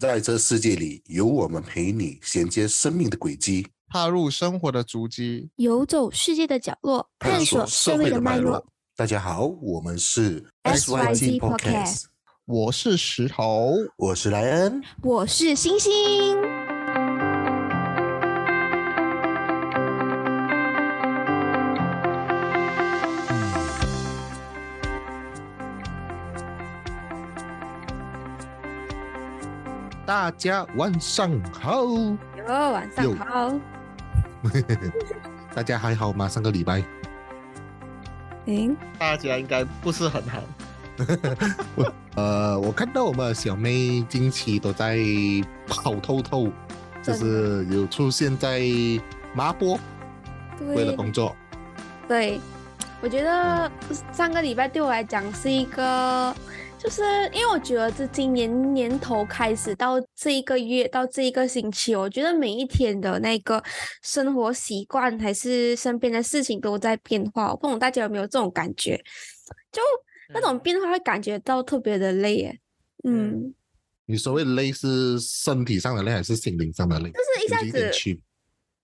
在这世界里，有我们陪你衔接生命的轨迹，踏入生活的足迹，游走世界的角落，探索社会的脉络。大家好，我们是 SYG Podcast，我是石头，我是莱恩，我是星星。大家晚上好，哟，晚上好，大家还好吗？上个礼拜，嗯，大家应该不是很好。呃，我看到我们小妹近期都在跑透透，就是有出现在麻坡，为了工作。对，我觉得上个礼拜对我来讲是一个。就是因为我觉得，这今年年头开始到这一个月到这一个星期，我觉得每一天的那个生活习惯还是身边的事情都在变化。我不懂大家有没有这种感觉？就那种变化会感觉到特别的累耶。嗯，你所谓累是身体上的累还是心灵上的累？就是一下子，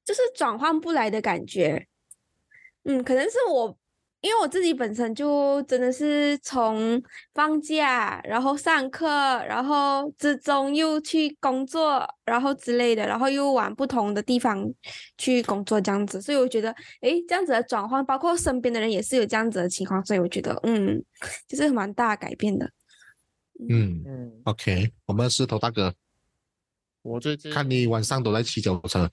就是转换不来的感觉。嗯，可能是我。因为我自己本身就真的是从放假，然后上课，然后之中又去工作，然后之类的，然后又往不同的地方去工作这样子，所以我觉得，诶，这样子的转换，包括身边的人也是有这样子的情况，所以我觉得，嗯，就是蛮大改变的。嗯嗯，OK，我们石头大哥，我最近看你晚上都在骑脚车。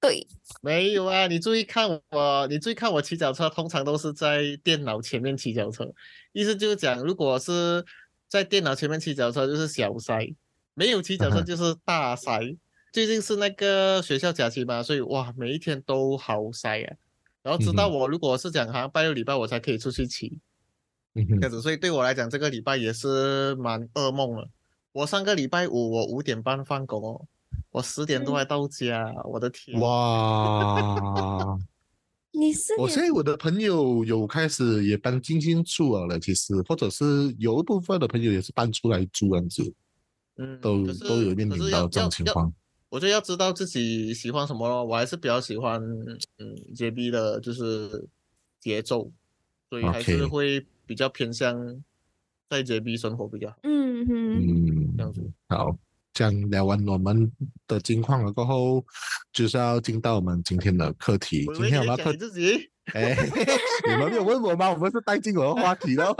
对，没有啊，你注意看我，你注意看我骑脚车，通常都是在电脑前面骑脚车，意思就是讲，如果是在电脑前面骑脚车就是小塞，没有骑脚车就是大塞。最近是那个学校假期嘛，所以哇，每一天都好塞啊。然后直到我如果是讲好像拜六礼拜我才可以出去骑，这样子，所以对我来讲这个礼拜也是蛮噩梦了。我上个礼拜五我五点半放工哦。我十点多才到家，我的天！哇，你是？我现在我的朋友有开始也搬进新住了，其实或者是有一部分的朋友也是搬出来住这样子，嗯，都都有面临到这种情况。我就要知道自己喜欢什么咯，我还是比较喜欢嗯 JB 的，就是节奏，所以还是会比较偏向在 JB 生活比较好。嗯嗯，这样子好。讲聊完我们的近况了过后，就是要进到我们今天的课题。今天我们要课自己，哎，你们没有问我吗？我们是带进我的话题哦。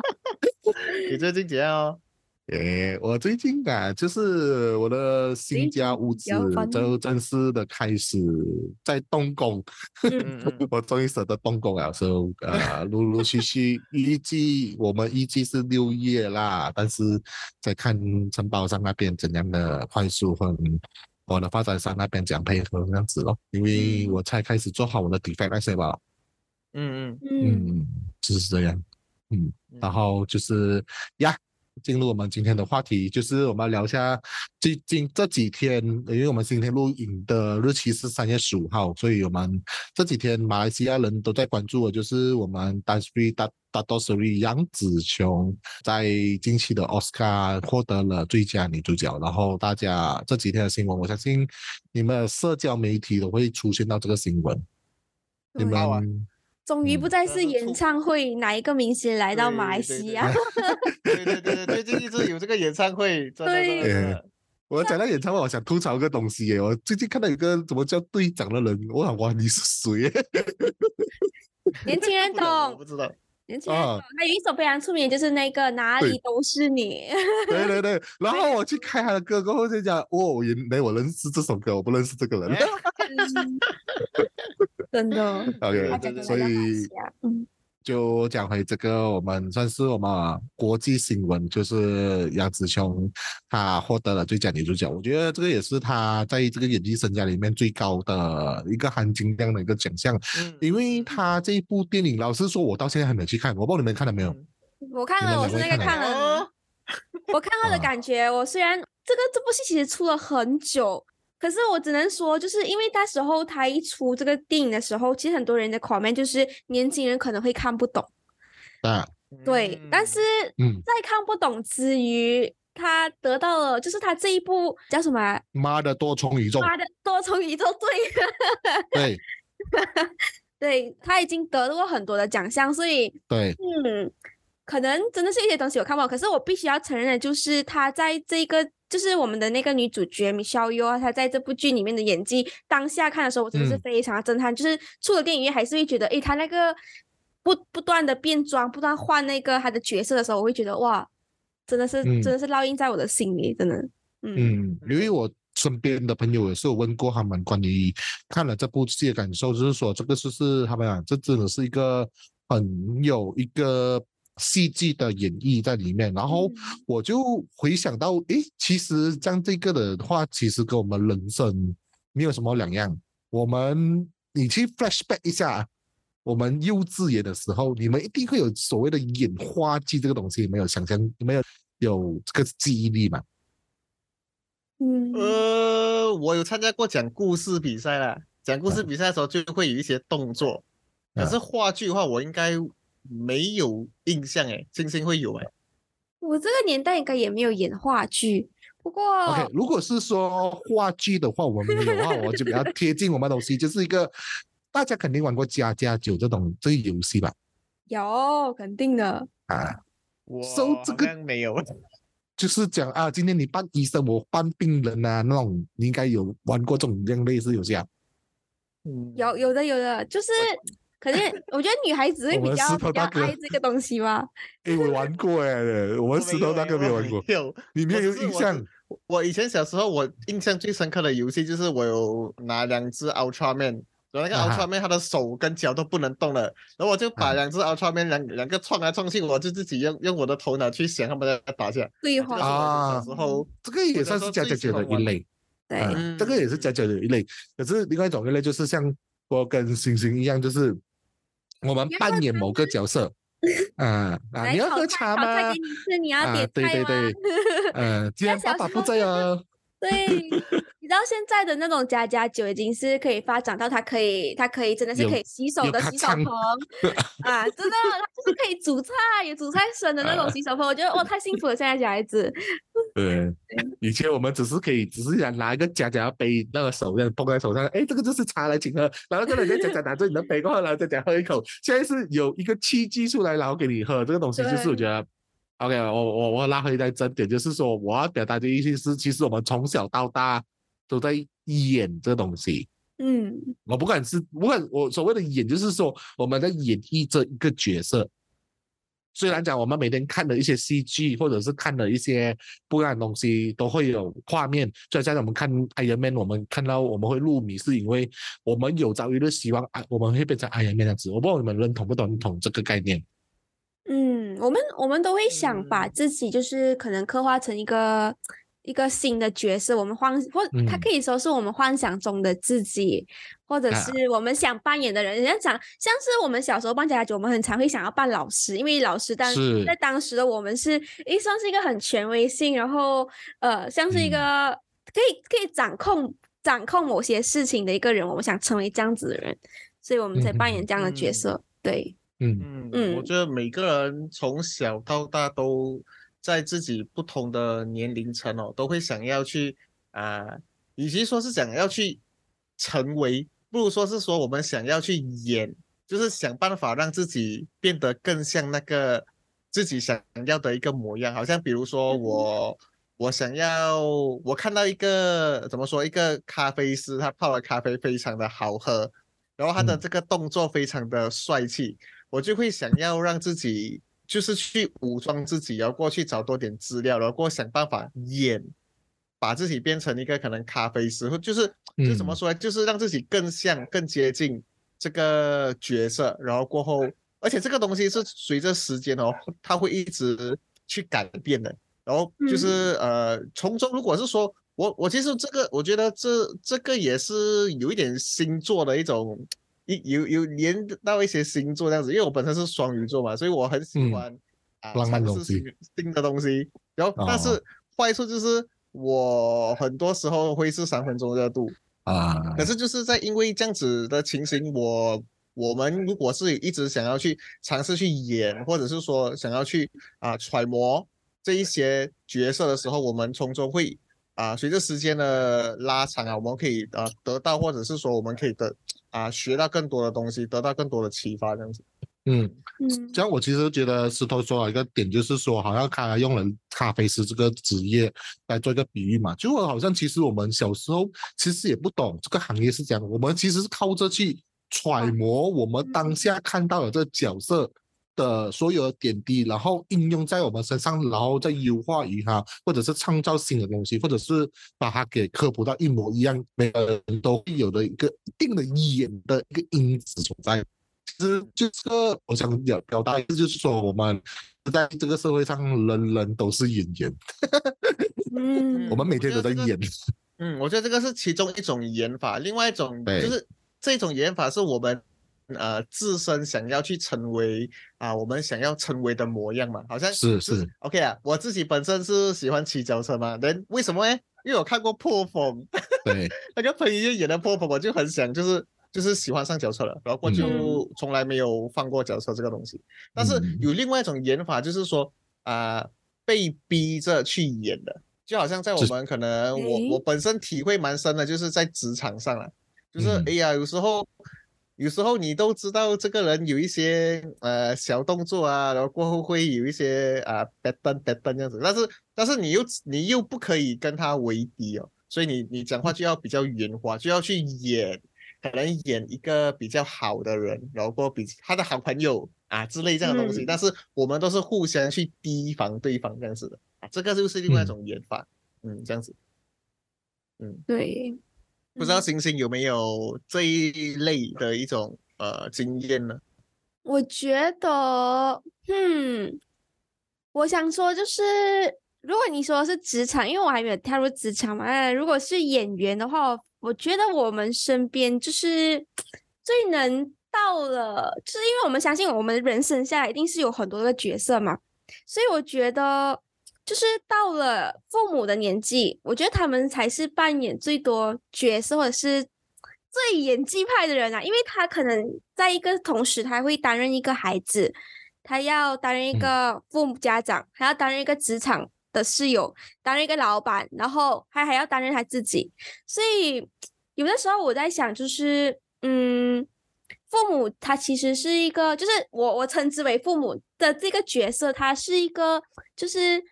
你最近怎样哦？诶，我最近啊，就是我的新家屋子就正式的开始在动工，我终于舍得动工了，所以呃，陆陆续续预计我们预计是六月啦，但是在看承包商那边怎样的快速和我的发展商那边怎样配合这样子咯，因为我才开始做好我的 defect 那些吧。嗯嗯。嗯，就是这样，嗯，然后就是呀。进入我们今天的话题，就是我们聊一下最近这几天，因为我们今天录影的日期是三月十五号，所以我们这几天马来西亚人都在关注的，就是我们 d a s r i 大大多 s r i 杨紫琼在近期的奥斯卡获得了最佳女主角，然后大家这几天的新闻，我相信你们社交媒体都会出现到这个新闻，你们。终于不再是演唱会，哪一个明星来到马来西亚？对对对 对，最近一直有这个演唱会。对，我讲到演唱会，我想吐槽个东西耶。我最近看到一个怎么叫队长的人，我想哇，你是谁？年轻人 懂，我不知道。年轻人懂，他有一首非常出名，就是那个哪里都是你。对对对，然后。我去开他的歌，过后就讲，哦，原来我认识这首歌，我不认识这个人。真的，OK，所以就讲回这个，我们算是我们国际新闻，就是杨紫琼她获得了最佳女主角，我觉得这个也是她在这个演技生涯里面最高的一个含金量的一个奖项，因为她这一部电影，老实说，我到现在还没有去看，我不知道你们看了没有？我看了，我是那个看了，我看到的感觉，我虽然这个这部戏其实出了很久。可是我只能说，就是因为那时候他一出这个电影的时候，其实很多人的 comment 就是年轻人可能会看不懂。啊，对，但是在看不懂之余，他得到了，就是他这一部叫什么啊？妈的多重宇宙，妈的多重宇宙对，对 对他已经得过很多的奖项，所以对，嗯，可能真的是一些东西我看不懂，可是我必须要承认的就是他在这个。就是我们的那个女主角米肖优啊，她在这部剧里面的演技，当下看的时候我真的是嗯。非常的震撼。就是出了电影院还是会觉得，诶，她那个不不断的变装，不断换那个她的角色的时候，我会觉得哇，真的是、嗯真的是烙印在我的心里，真的，嗯。嗯，因为我身边的朋友也是有问过他们关于看了这部戏的感受，就是说这个就是他们讲这真的是一个很有一个戏剧的演绎在里面，然后嗯。我就回想到，诶，其实像这个的话，其实跟我们人生没有什么两样。我们你去 flashback 一下，我们幼稚园的时候，你们一定会有所谓的演话剧这个东西，没有想象，没有有这个记忆力嘛？嗯。呃，我有参加过讲故事比赛啦，讲故事比赛的时候就会有一些动作，可是话剧的话，我应该没有印象哎，星星会有哎。我这个年代应该也没有演话剧，不过 OK，如果是说话剧的话，我们有的话，我就比较贴近我们的东西，就是一个 大家肯定玩过家家酒这种这个游戏吧？有肯定的，啊，我 So，这个好像没有。就是讲啊，今天你扮医生，我扮病人啊，那种你应该有玩过这种这样类似游戏啊？嗯有有的有的，就是可是我觉得女孩子会比较比较爱这个东西吧。诶，我玩过哎，我我们石头大哥没有玩过，没有，你没有印象？我以前小时候，我印象最深刻的游戏就是我有拿两只 Ultraman，然后那个啊哈 Ultraman 他的手跟脚都不能动了，然后我就把啊两只 Ultraman 两两个撞来撞去，我就自己用用我的头脑去想他们在打架。对话，啊我小时候，这个也算是家家酒的一类。对，啊嗯这个也是家家酒的一类。可是另外一种一类就是像我跟星星一样，就是我们扮演某个角色，啊啊，你要喝茶吗啊？对对对，呃，今天小爸爸不在哦。对，你知道现在的那种家家酒已经是可以发展到它可以，它可以真的是可以洗手的洗手盆 啊，真的，它就是可以煮菜，有煮菜生的那种啊洗手盆，我觉得哇，太幸福了，现在小孩子。对，以前我们只是可以，只是想拿一个夹夹杯，那个手这样捧在手上，哎，这个就是茶来请喝，然后这个人家夹夹拿着你的杯过后，然后再夹喝一口。现在是有一个契机出来，然后给你喝，这个东西就是我觉得。OK，我我我拉回来正点，就是说我要表达的意思是，其实我们从小到大都在演这东西。嗯我不管是不管我所谓的演，就是说我们在演绎这一个角色。虽然讲我们每天看的一些戏剧，或者是看的一些不一样的东西，都会有画面。就像我们看 Iron Man，我们看到我们会入迷，是因为我们有朝一日希望啊，我们会变成 Iron Man 这样子。我不知道你们认同不认同这个概念？嗯，我们我们都会想把嗯。自己就是可能刻画成一个一个新的角色，我们幻或它嗯。可以说是我们幻想中的自己，或者啊。是我们想扮演的人。人家讲像是我们小时候扮家家酒，我们很常会想要扮老师，因为老师当是。在当时的我们是诶算是一个很权威性，然后呃像是一嗯。个可以可以掌控掌控某些事情的一个人，我们想成为这样子的人，所以我们才扮演这样的角嗯。色。对，嗯嗯，我嗯觉得每个人从小到大都在自己不同的年龄层哦，都会想要去啊、与其说是想要去成为，不如说是说我们想要去演，就是想办法让自己变得更像那个自己想要的一个模样。好像比如说嗯我，我想要我看到一个怎么说，一个咖啡师，他泡的咖啡非常的好喝，然后他的嗯这个动作非常的帅气。我就会想要让自己就是去武装自己，然后过去找多点资料，然后过想办法演，把自己变成一个可能咖啡师，或就是就怎么嗯说呢，就是让自己更像、更接近这个角色，然后过后，而且这个东西是随着时间哦，它会一直去改变的。然后就是、呃，从中如果是说我我其实这个我觉得这这个也是有一点星座的一种。一有有连到一些星座这样子，因为我本身是双鱼座嘛，所以我很喜嗯欢啊浪漫尝东西。试新新的东西。然后，但哦。是坏处就是我很多时候会是三分钟热度，啊，可是就是在因为这样子的情形，我我们如果是一直想要去尝试去演，或者是说想要去啊、揣摩这一些角色的时候，我们从中会啊，随着时间的拉长啊，我们可以啊得到，或者是说我们可以得啊学到更多的东西，得到更多的启发，这样子。嗯，嗯。这样我其实觉得石头说了一个点，就是说好像他用了咖啡师这个职业来做一个比喻嘛，就好像其实我们小时候其实也不懂这个行业是这样，我们其实是靠着去揣摩我们当下看到的这个角色的所有的点滴，然后应用在我们身上，然后再优化于它，或者是创造新的东西，或者是把它给科普到一模一样，每个人都会有的一个一定的演的一个因子存在。其实就这个，我想表表达意思就是说，我们在这个社会上，人人都是演员，嗯 我们每天都在演。嗯，我觉得这个是其中一种演法，另外一种对就是这种演法是我们呃自身想要去成为啊我们想要成为的模样嘛，好像是是。OK 啊，我自己本身是喜欢骑脚车嘛，人为什么呢？因为我看过破风，对，那个彭于晏演的破风，我就很想就是就是喜欢上脚车了，然后我就嗯从来没有放过脚车这个东西。但是嗯有另外一种演法，就是说啊、被逼着去演的，就好像在我是们可能我我本身体会蛮深的，就是在职场上了，就是嗯哎呀，有时候。有时候你都知道这个人有一些呃小动作啊，然后过后会有一些啊 bad turn bad 这样子，但是但是你又你又不可以跟他为敌哦，所以你你讲话就要比较圆滑，就要去演，可能演一个比较好的人，然后过比他的好朋友啊之类这样的东西，嗯。但是我们都是互相去提防对方这样子的。啊，这个就是另外一嗯。种演法，嗯，这样子，嗯。对，不知道星星有没有这一类的一种呃经验呢？我觉得，嗯，我想说就是，如果你说是职场，因为我还没有踏入职场嘛，哎，如果是演员的话，我觉得我们身边就是最能到了，就是因为我们相信我们人生下来一定是有很多个角色嘛，所以我觉得就是到了父母的年纪，我觉得他们才是扮演最多角色或者是最演技派的人啊，因为他可能在一个同时，他会担任一个孩子，他要担任一嗯个父母家长，还要担任一个职场的室友，担任一个老板，然后还还要担任他自己，所以有的时候我在想，就是嗯。父母他其实是一个，就是我我称之为父母的这个角色，他是一个就是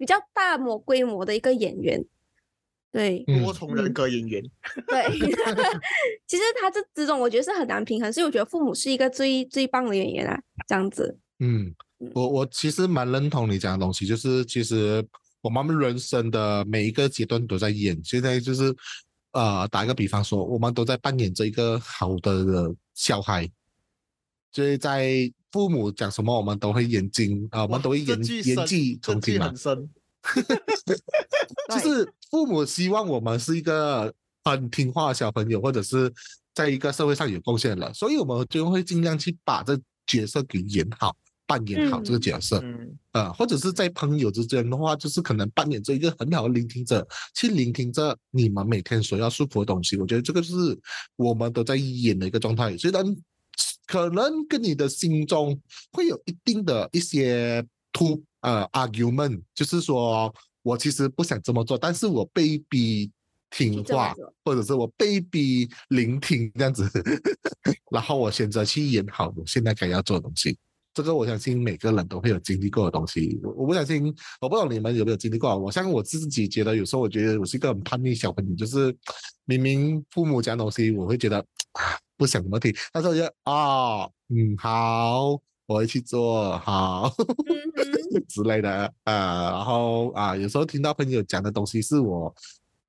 比较大模规模的一个演员，对，嗯多重人格演员，对，其实他这之中我觉得是很难平衡，所以我觉得父母是一个最最棒的演员啊，这样子。嗯，我我其实蛮认同你讲的东西，就是其实我们人生的每一个阶段都在演，现在就是呃，打一个比方说，我们都在扮演着一个好的小孩，就是在父母讲什么，我们都会眼睛啊、呃我哇们都会这演演技重听嘛 就是父母希望我们是一个很听话的小朋友，或者是在一个社会上有贡献的人，所以我们就会尽量去把这角色给演好，扮演好这个嗯角色。嗯呃，或者是在朋友之间的话，就是可能扮演着一个很好的聆听者，去聆听着你们每天所要诉说的东西。我觉得这个是我们都在演的一个状态，虽然可能跟你的心中会有一定的一些突呃 argument，就是说我其实不想这么做，但是我被逼听话或者是我被逼聆听这样子，然后我选择去演好我现在该要做的东西。这个我相信每个人都会有经历过的东西。我我不相信，我不知道你们有没有经历过。我像我自己觉得，有时候我觉得我是一个很叛逆小朋友，就是明明父母讲东西，我会觉得 啊不想怎么听，但是我觉得啊，嗯，好，我会去做，好 嗯，之类的，呃，然后啊，有时候听到朋友讲的东西是我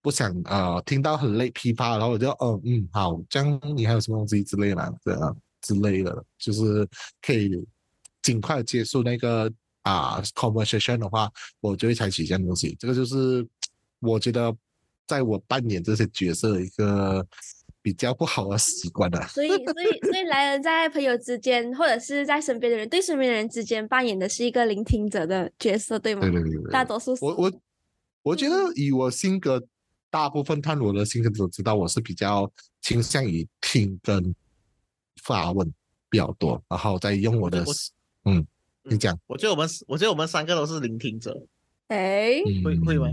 不想呃听到很累噼啪，然后我就嗯嗯好，这样你还有什么东西之类的，这样之类的，就是可以尽快结束那个啊 conversation 的话，我就会采取这样东西。这个就是我觉得在我扮演这些角色的一个比较不好的习惯的。所以所以所以来人在朋友之间，或者是在身边的人对身边的人之间扮演的是一个聆听者的角色，对吗？对对对对，大多数时候我我我觉得嗯以我性格，大部分看我的性格都知道，我是比较倾向于听跟发问比较多，然后再用我的我嗯，你讲，我觉得我们我觉得我们三个都是聆听者，哎，会会吗？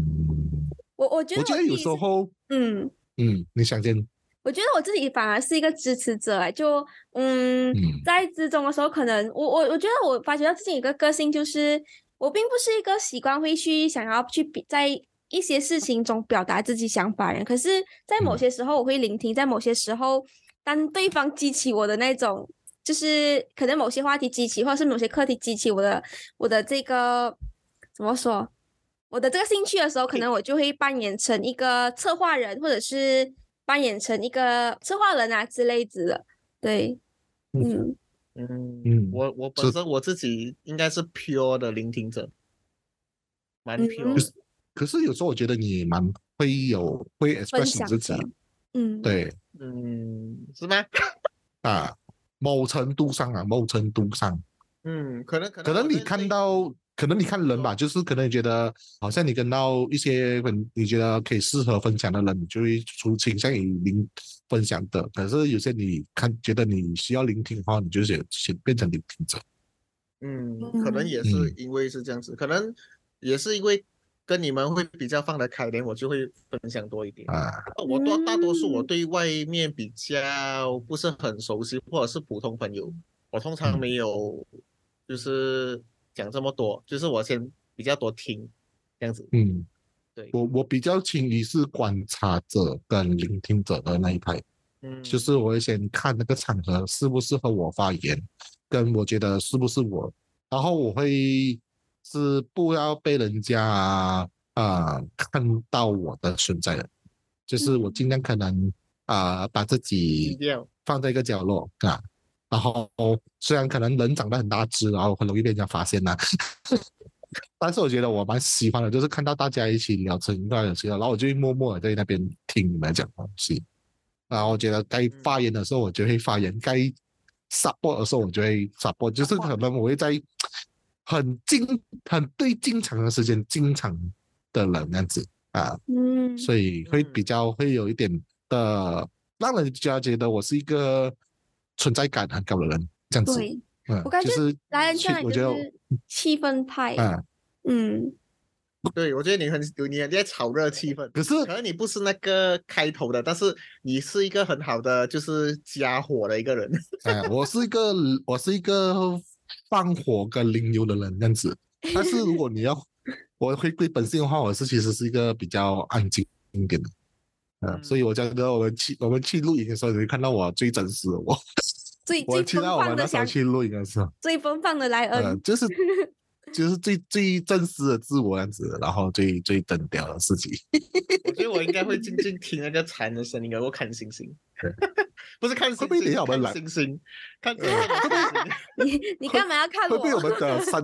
我我觉得我觉得有时候，嗯。嗯，你想见，我觉得我自己反而是一个支持者欸，就嗯，嗯。在之中的时候，可能我我我觉得我发觉到自己一个个性，就是我并不是一个习惯会去想要去比在一些事情中表达自己想法的人，可是，在某嗯。些时候我会聆听，在某些时候，当对方激起我的那种，就是可能某些话题激起，或者是某些课题激起我的我的这个怎么说？我的这个兴趣的时候，可能我就会扮演成一个策划人，或者是扮演成一个策划人啊之类子的。对，嗯嗯嗯我我是本身我自己应该是 pure 的聆听者，蛮嗯 pure 的。可是有时候我觉得你蛮会有会 express 自己者，嗯，对嗯，是吗？啊，某程度上啊，某程度上，嗯，可能可能可能你看到，可能你看人吧，就是可能你觉得好像你跟到一些很你觉得可以适合分享的人，你就会出倾向于聆分享的。可是有些你看觉得你需要聆听的话，你就先先变成聆听者。嗯，可能也是嗯因为是这样子，可能也是因为跟你们会比较放得开点，我就会分享多一点。啊，我多大多数我嗯对外面比较不是很熟悉，或者是普通朋友，我通常嗯没有就是讲这么多，就是我先比较多听这样子。嗯，对，我我比较倾于是观察者跟聆听者的那一派。嗯，就是我会先看那个场合适不适合我发言，跟我觉得是不是我，然后我会是不要被人家啊、看到我的存在的，就是我尽量可能啊、把自己。放在一个角落啊，然后虽然可能人长得很大只，然后很容易被人家发现呐、但是我觉得我蛮喜欢的，就是看到大家一起聊成那有些，然后我就会默默的在那边听你们讲东西。然后我觉得该发言的时候我就会发言，该 support 的时候我就会 support，就是可能我会在很经很对进场的时间进场的人那样子啊，嗯，所以会嗯比较会有一点的让人家觉得我是一个存在感很高的人，这样子。对，嗯，我感觉就是来人气上来就我觉得是气氛派，啊，嗯，对，我觉得你很你很在炒热气氛，可是可能你不是那个开头的，但是你是一个很好的就是加火的一个人。哎，我是一个我是一个放火跟零油的人这样子，但是如果你要我回归本性的话，我是其实是一个比较安静一点的。嗯，所以我觉得我们去我们去录影的时候，你会看到我最真实的我。最我最奔听到我们放的想，那时候去录影的时候，最奔放的莱呃，恩，就是就是最最真实的自我样子，然后最最单调的事情。我觉得我应该会静静听那个蝉的声音，然后 看星星，不是看星会不会等一下星，我们来看星星，看星星。你你干嘛要看会不会我我？们的三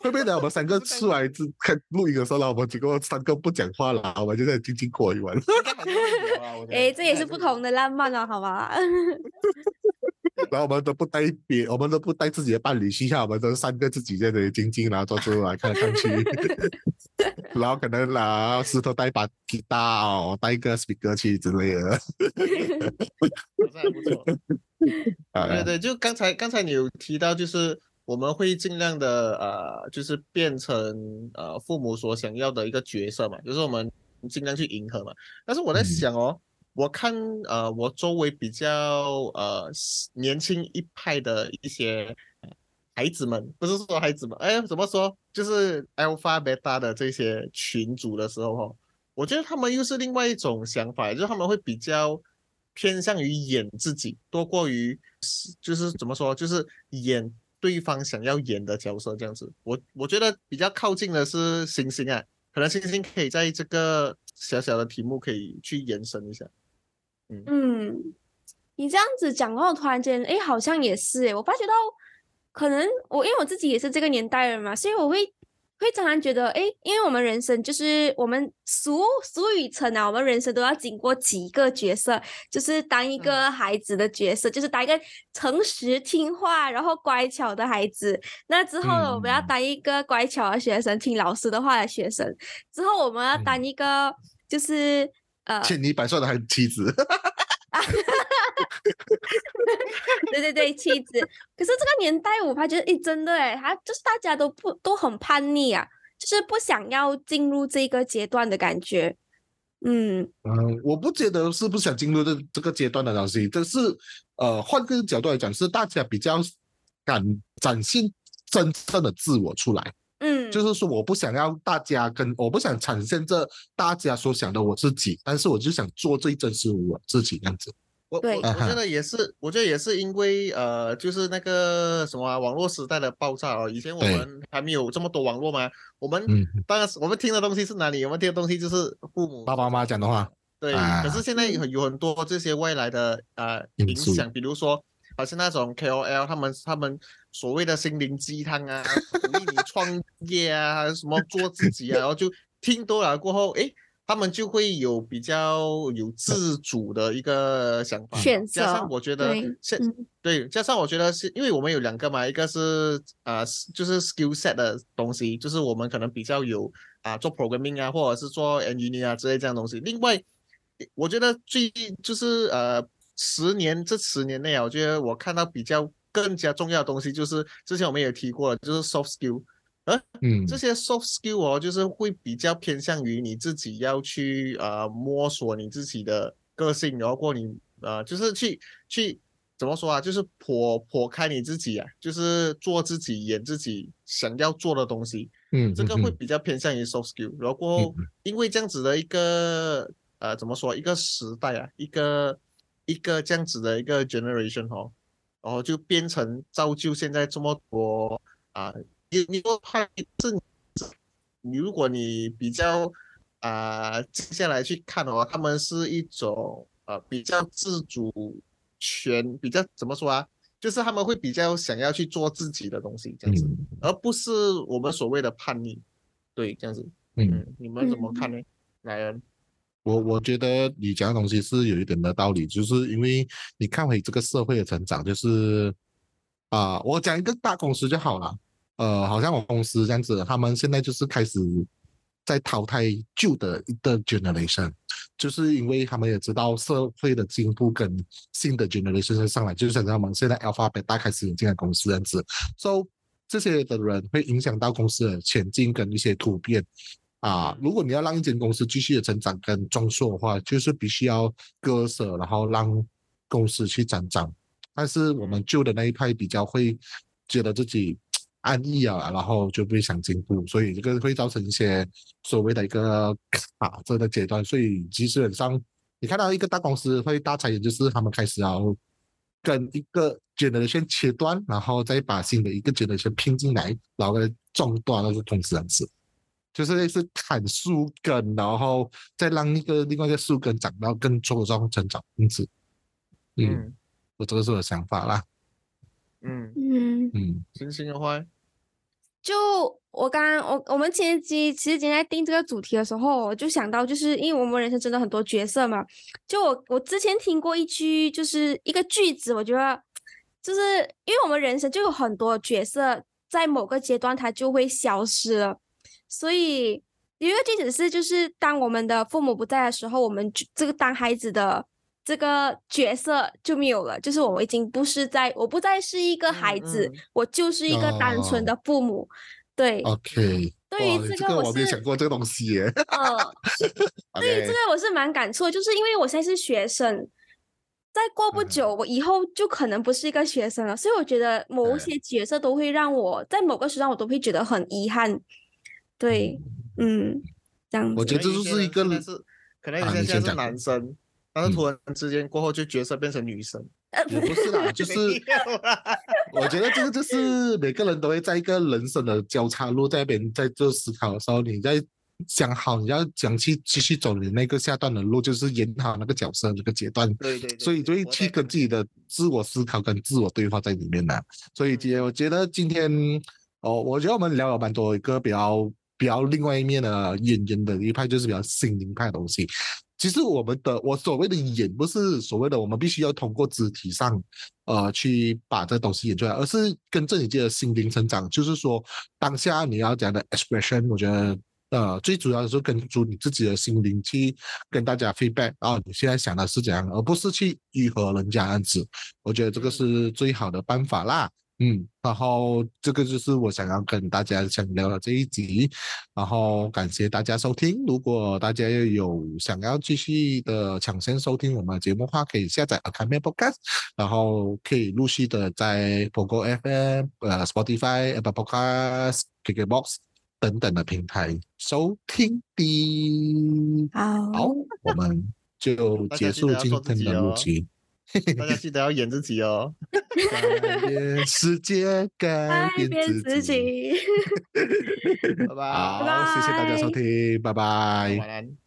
会不会等我们三个出来之看录影的时候，然后我们结果三个不讲话了，我们就在静静过一晚。哎，这也是不同的浪漫啊，好吧？然后我们都不带别，我们都不带自己的伴侣去下，我们都是三个自己在这里静静，然后坐出来看来看去，然后可能拿石头带一把吉他哦，带一个 speaker 去之类的。好像还不错。啊 对对，就刚才刚才你有提到，就是我们会尽量的呃，就是变成呃父母所想要的一个角色嘛，就是我们尽量去迎合嘛。但是我在嗯想哦，我看呃我周围比较呃年轻一派的一些呃孩子们，不是说孩子们，哎，怎么说？就是 alpha beta 的这些群组的时候哦，我觉得他们又是另外一种想法，就是他们会比较偏向于演自己，多过于就是怎么说，就是演对方想要演的角色这样子。我我觉得比较靠近的是星星啊，可能星星可以在这个小小的题目可以去延伸一下。嗯，你这样子讲到，突然间，哎，好像也是哎，我发觉到，可能我因为我自己也是这个年代人嘛，所以我会会常常觉得，哎，因为我们人生就是我们俗俗语称啊，我们人生都要经过几个角色，就是当一个孩子的角色，就是当一个诚实听话然后乖巧的孩子。那之后呢，我们要嗯当一个乖巧的学生，听老师的话的学生。之后我们要当嗯一个就是。呃，千依百顺的还妻子，啊哈哈哈对对对，妻子。可是这个年代，我发觉，诶，真的诶，他就是大家都不都很叛逆啊，就是不想要进入这个阶段的感觉。嗯嗯，我不觉得是不想进入这这个阶段的东西，但是呃，换个角度来讲，是大家比较敢展现真正的自我出来。嗯，就是说，我不想要大家跟我不想呈现这大家所想的我自己，但是我就想做最真实我自己这样子。我我我觉得也是，我觉得也是因为呃，就是那个什么啊、网络时代的爆炸哦。以前我们还没有这么多网络嘛，我们嗯，当然是我们听的东西是哪里？我们听的东西就是父母爸爸妈妈讲的话，对，啊可是现在有很有很多这些外来的呃影响，比如说好像那种 KOL，他们他们所谓的心灵鸡汤啊，鼓励你创业啊，还是什么做自己啊，然后就听多了过后，诶，他们就会有比较有自主的一个想法，选加上我觉得对现嗯对，加上我觉得是因为我们有两个嘛，一个是啊、就是 skill set 的东西，就是我们可能比较有啊、做 programming 啊，或者是做 engineer 啊之类这样东西。另外，我觉得最就是呃十年这十年内啊，我觉得我看到比较更加重要的东西，就是之前我们也提过了，就是 soft skill。嗯，这些 soft skill 哦，就是会比较偏向于你自己要去呃摸索你自己的个性，然后过你呃就是去去怎么说啊，就是破破开你自己啊，就是做自己演自己想要做的东西，嗯，这个会嗯比较偏向于 soft skill。然后过后嗯因为这样子的一个呃怎么说一个时代啊，一个一个这样子的一个 generation 哦，然后就变成造就现在这么多啊。你你说他是你，如果你比较啊、接下来去看的话，他们是一种呃比较自主权，比较怎么说啊？就是他们会比较想要去做自己的东西，这样子，嗯而不是我们所谓的叛逆。对，这样子，嗯，嗯，你们怎么看呢？莱恩？我我觉得你讲的东西是有一点的道理，就是因为你看回这个社会的成长，就是啊、我讲一个大公司就好了，呃，好像我公司这样子，他们现在就是开始在淘汰旧的一个 generation，就是因为他们也知道社会的进步跟新的 generation 上来，就是像他们现在 Alpha Beta 开始引进的公司这样子，so 这些的人会影响到公司的前进跟一些突变。啊，如果你要让一间公司继续的成长跟壮硕的话，就是必须要割舍，然后让公司去成长。但是我们旧的那一派比较会觉得自己安逸啊，然后就不想进步，所以这个会造成一些所谓的一个卡这个阶段。所以基本上你看到一个大公司会大裁员，就是他们开始要跟一个 generation 切断，然后再把新的一个 generation 拼进来，然后再中断那个公司这样子。就是类似砍树根，然后再让一个另外一个树根长到更茁壮成长，因此，嗯，嗯我这个是我的想法啦，嗯，嗯，嗯星星的话，就我刚刚我我们前期其实今天在定这个主题的时候，我就想到，就是因为我们人生真的很多角色嘛。就我我之前听过一句，就是一个句子，我觉得就是因为我们人生就有很多角色，在某个阶段它就会消失了。所以有一个句子是，就是当我们的父母不在的时候，我们这个当孩子的这个角色就没有了，就是我已经不是在，我不再是一个孩子，嗯。嗯我就是一个单纯哦。的父母。对，，OK，对于这个我这个我没有是想过这个东西耶。呃，对于这个我是蛮感触，就是因为我现在是学生，再过不嗯。久，我以后就可能不是一个学生了，所以我觉得某对些角色都会让我在某个时段我都会觉得很遗憾。对，嗯，这样子。我觉得这就是一个人是，可能有啊些现在是男生，但是嗯突然之间过后就角色变成女生，呃，也不是啦，就 是我觉得这个就是每个人都会在一个人生的交叉路在那边在做思考的时候，你在想好你要想去继续走你那个下段的路，就是演好那个角色那个阶段。对对对，所以就会去跟自己的自我思考跟自我对话在里面的。所以今天我觉得今天哦，我觉得我们聊了蛮多一个比较比较另外一面的演员的一派，就是比较心灵派的东西。其实我们的我所谓的演，不是所谓的我们必须要通过肢体上，呃，去把这东西演出来，而是跟着你自己的心灵成长。就是说，当下你要讲的 expression，我觉得呃，最主要的是跟住你自己的心灵去跟大家 feedback 啊，你现在想的是怎样，而不是去迎合人家样子。我觉得这个是最好的办法啦。嗯，然后这个就是我想要跟大家想聊的这一集，然后感谢大家收听。如果大家有想要继续的抢先收听我们的节目的话，可以下载 a c a m e Podcast，然后可以陆续的在 Pogo FM、呃 Spotify、Apple Podcast、KKBox 等等的平台收听的。好，好，我们就结束今天的录集。大家 记得要演自己哦。改变世界，改变自自己。己。拜拜，好，谢谢大家收听，拜拜。晚安。